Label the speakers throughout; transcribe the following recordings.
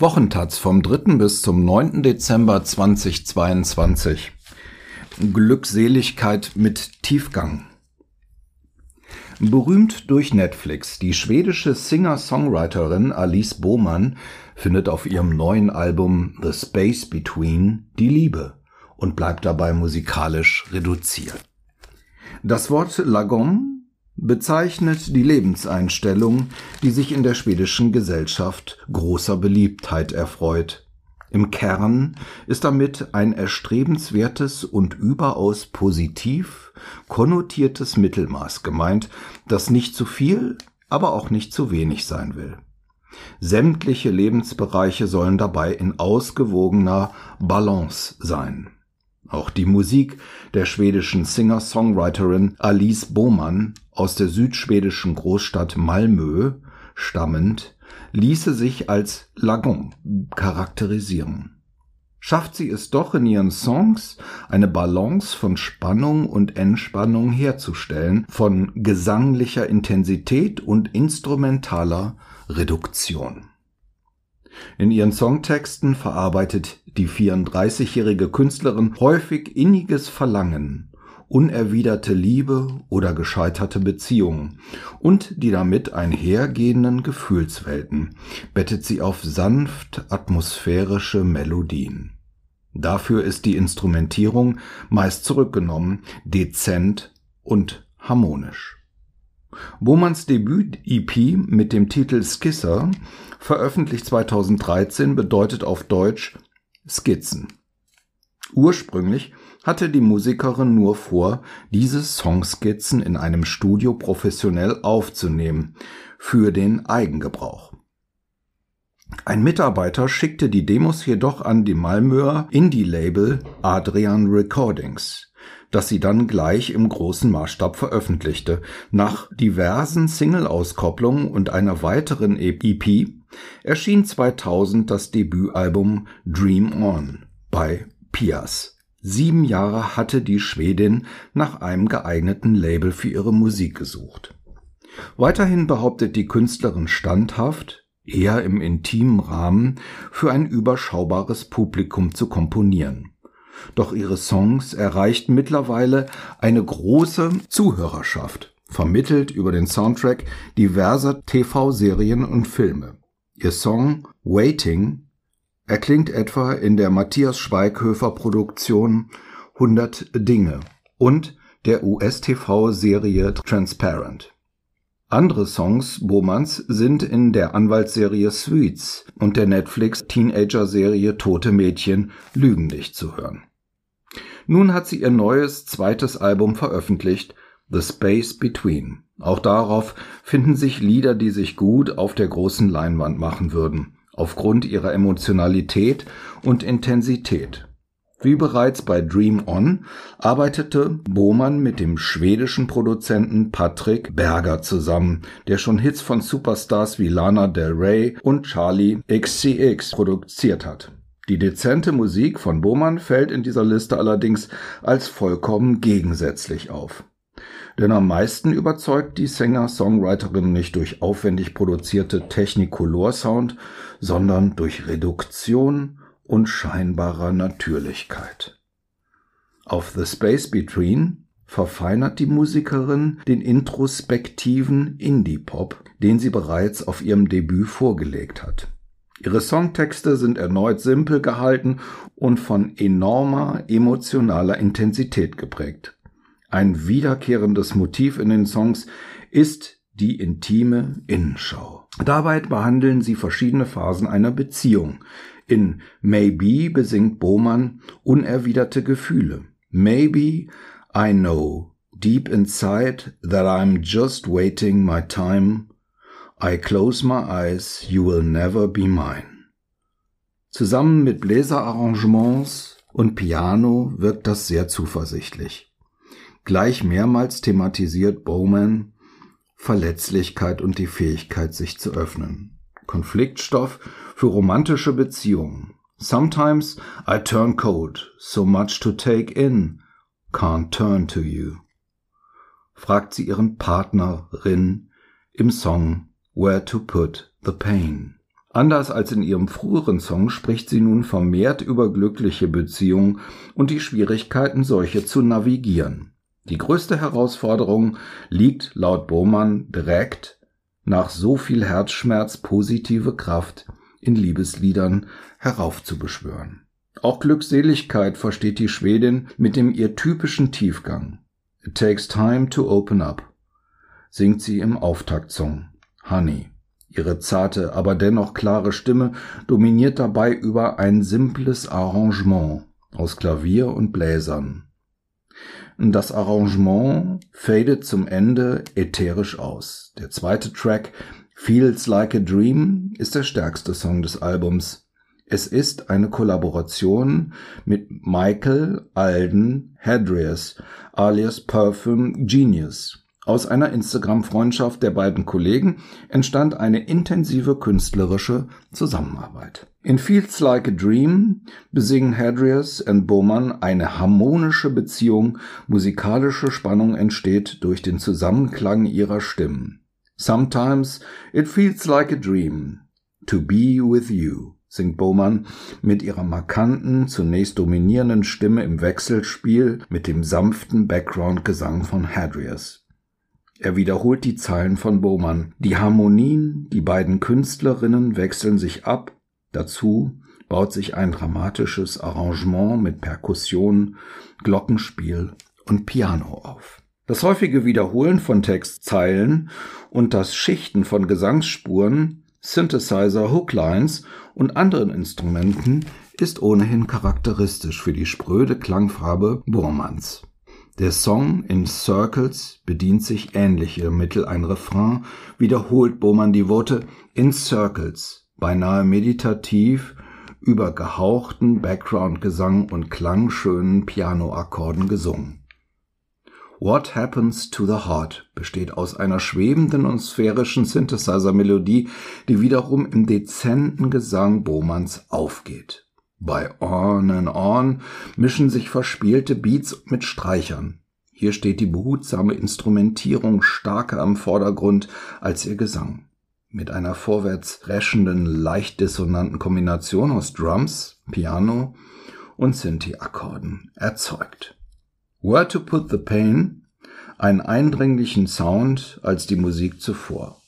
Speaker 1: Wochentaz vom 3. bis zum 9. Dezember 2022. Glückseligkeit mit Tiefgang. Berühmt durch Netflix, die schwedische Singer-Songwriterin Alice Bohmann findet auf ihrem neuen Album The Space Between die Liebe und bleibt dabei musikalisch reduziert. Das Wort Lagom bezeichnet die Lebenseinstellung, die sich in der schwedischen Gesellschaft großer Beliebtheit erfreut. Im Kern ist damit ein erstrebenswertes und überaus positiv konnotiertes Mittelmaß gemeint, das nicht zu viel, aber auch nicht zu wenig sein will. Sämtliche Lebensbereiche sollen dabei in ausgewogener Balance sein. Auch die Musik der schwedischen Singer-Songwriterin Alice Bohmann aus der südschwedischen Großstadt Malmö stammend ließe sich als Lagon charakterisieren. Schafft sie es doch in ihren Songs eine Balance von Spannung und Entspannung herzustellen, von gesanglicher Intensität und instrumentaler Reduktion. In ihren Songtexten verarbeitet die 34-jährige Künstlerin häufig inniges Verlangen, unerwiderte Liebe oder gescheiterte Beziehungen und die damit einhergehenden Gefühlswelten bettet sie auf sanft atmosphärische Melodien. Dafür ist die Instrumentierung meist zurückgenommen, dezent und harmonisch. Bohmanns Debüt-EP mit dem Titel Skisser, veröffentlicht 2013, bedeutet auf Deutsch Skizzen. Ursprünglich hatte die Musikerin nur vor, diese Songskizzen in einem Studio professionell aufzunehmen, für den Eigengebrauch. Ein Mitarbeiter schickte die Demos jedoch an die Malmöer Indie-Label Adrian Recordings das sie dann gleich im großen Maßstab veröffentlichte. Nach diversen Single-Auskopplungen und einer weiteren EP erschien 2000 das Debütalbum Dream On bei Pias. Sieben Jahre hatte die Schwedin nach einem geeigneten Label für ihre Musik gesucht. Weiterhin behauptet die Künstlerin standhaft, eher im intimen Rahmen, für ein überschaubares Publikum zu komponieren doch ihre Songs erreichten mittlerweile eine große Zuhörerschaft, vermittelt über den Soundtrack diverser TV-Serien und Filme. Ihr Song Waiting erklingt etwa in der Matthias Schweighöfer Produktion 100 Dinge und der US-TV-Serie Transparent. Andere Songs Bohmanns sind in der Anwaltsserie Sweets und der Netflix-Teenager-Serie Tote Mädchen Lügen nicht zu hören. Nun hat sie ihr neues zweites Album veröffentlicht, The Space Between. Auch darauf finden sich Lieder, die sich gut auf der großen Leinwand machen würden, aufgrund ihrer Emotionalität und Intensität. Wie bereits bei Dream On arbeitete Bohmann mit dem schwedischen Produzenten Patrick Berger zusammen, der schon Hits von Superstars wie Lana Del Rey und Charlie XCX produziert hat. Die dezente Musik von Bohmann fällt in dieser Liste allerdings als vollkommen gegensätzlich auf. Denn am meisten überzeugt die Sänger-Songwriterin nicht durch aufwendig produzierte Technicolor-Sound, sondern durch Reduktion und scheinbarer Natürlichkeit. Auf The Space Between verfeinert die Musikerin den introspektiven Indie-Pop, den sie bereits auf ihrem Debüt vorgelegt hat. Ihre Songtexte sind erneut simpel gehalten und von enormer emotionaler Intensität geprägt. Ein wiederkehrendes Motiv in den Songs ist die intime Innenschau. Dabei behandeln sie verschiedene Phasen einer Beziehung. In Maybe besingt Bohmann unerwiderte Gefühle. Maybe I know deep inside that I'm just waiting my time I close my eyes, you will never be mine. Zusammen mit Bläserarrangements und Piano wirkt das sehr zuversichtlich. Gleich mehrmals thematisiert Bowman Verletzlichkeit und die Fähigkeit, sich zu öffnen. Konfliktstoff für romantische Beziehungen. Sometimes I turn cold, so much to take in, can't turn to you. Fragt sie ihren Partnerin im Song Where to Put the Pain. Anders als in ihrem früheren Song spricht sie nun vermehrt über glückliche Beziehungen und die Schwierigkeiten, solche zu navigieren. Die größte Herausforderung liegt laut Bohmann direkt nach so viel Herzschmerz positive Kraft in Liebesliedern heraufzubeschwören. Auch Glückseligkeit versteht die Schwedin mit dem ihr typischen Tiefgang. It takes time to open up, singt sie im Auftaktsong Honey. Ihre zarte, aber dennoch klare Stimme dominiert dabei über ein simples Arrangement aus Klavier und Bläsern. Das Arrangement fadet zum Ende ätherisch aus. Der zweite Track Feels Like a Dream ist der stärkste Song des Albums. Es ist eine Kollaboration mit Michael Alden Hadrias alias Perfume Genius. Aus einer Instagram-Freundschaft der beiden Kollegen entstand eine intensive künstlerische Zusammenarbeit. In Feels Like a Dream besingen Hadrias und Bowman eine harmonische Beziehung, musikalische Spannung entsteht durch den Zusammenklang ihrer Stimmen. Sometimes it feels like a dream to be with you, singt Bowman mit ihrer markanten, zunächst dominierenden Stimme im Wechselspiel mit dem sanften Background-Gesang von Hadrias. Er wiederholt die Zeilen von Bowman. Die Harmonien, die beiden Künstlerinnen wechseln sich ab. Dazu baut sich ein dramatisches Arrangement mit Perkussion, Glockenspiel und Piano auf. Das häufige Wiederholen von Textzeilen und das Schichten von Gesangsspuren, Synthesizer, Hooklines und anderen Instrumenten ist ohnehin charakteristisch für die spröde Klangfarbe Bormanns. Der Song in Circles bedient sich ähnlicher Mittel, ein Refrain wiederholt Bohmann die Worte in Circles, beinahe meditativ über gehauchten Background-Gesang und klangschönen Pianoakkorden gesungen. What Happens to the Heart besteht aus einer schwebenden und sphärischen Synthesizer-Melodie, die wiederum im dezenten Gesang Bohmanns aufgeht bei On and On mischen sich verspielte Beats mit Streichern. Hier steht die behutsame Instrumentierung stärker im Vordergrund als ihr Gesang. Mit einer vorwärts räschenden, leicht dissonanten Kombination aus Drums, Piano und Synthi-Akkorden erzeugt. Where to Put the Pain einen eindringlichen Sound als die Musik zuvor.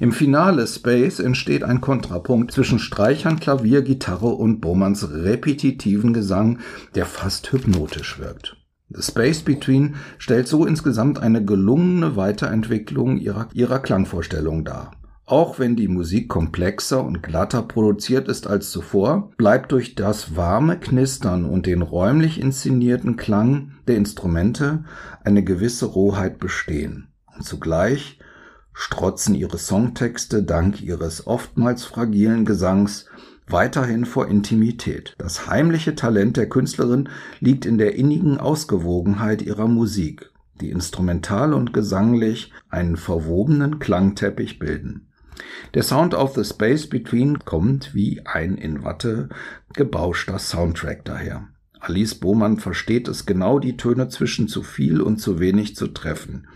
Speaker 1: Im Finale Space entsteht ein Kontrapunkt zwischen Streichern, Klavier, Gitarre und Bohmanns repetitiven Gesang, der fast hypnotisch wirkt. The Space Between stellt so insgesamt eine gelungene Weiterentwicklung ihrer, ihrer Klangvorstellung dar. Auch wenn die Musik komplexer und glatter produziert ist als zuvor, bleibt durch das warme Knistern und den räumlich inszenierten Klang der Instrumente eine gewisse Rohheit bestehen. Und zugleich strotzen ihre Songtexte dank ihres oftmals fragilen Gesangs weiterhin vor Intimität. Das heimliche Talent der Künstlerin liegt in der innigen Ausgewogenheit ihrer Musik, die instrumental und gesanglich einen verwobenen Klangteppich bilden. Der Sound of the Space Between kommt wie ein in Watte gebauschter Soundtrack daher. Alice Bohmann versteht es genau, die Töne zwischen zu viel und zu wenig zu treffen.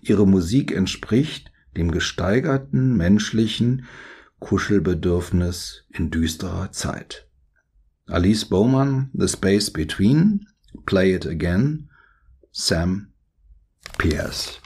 Speaker 1: Ihre Musik entspricht dem gesteigerten menschlichen Kuschelbedürfnis in düsterer Zeit. Alice Bowman, The Space Between, Play It Again, Sam Pierce.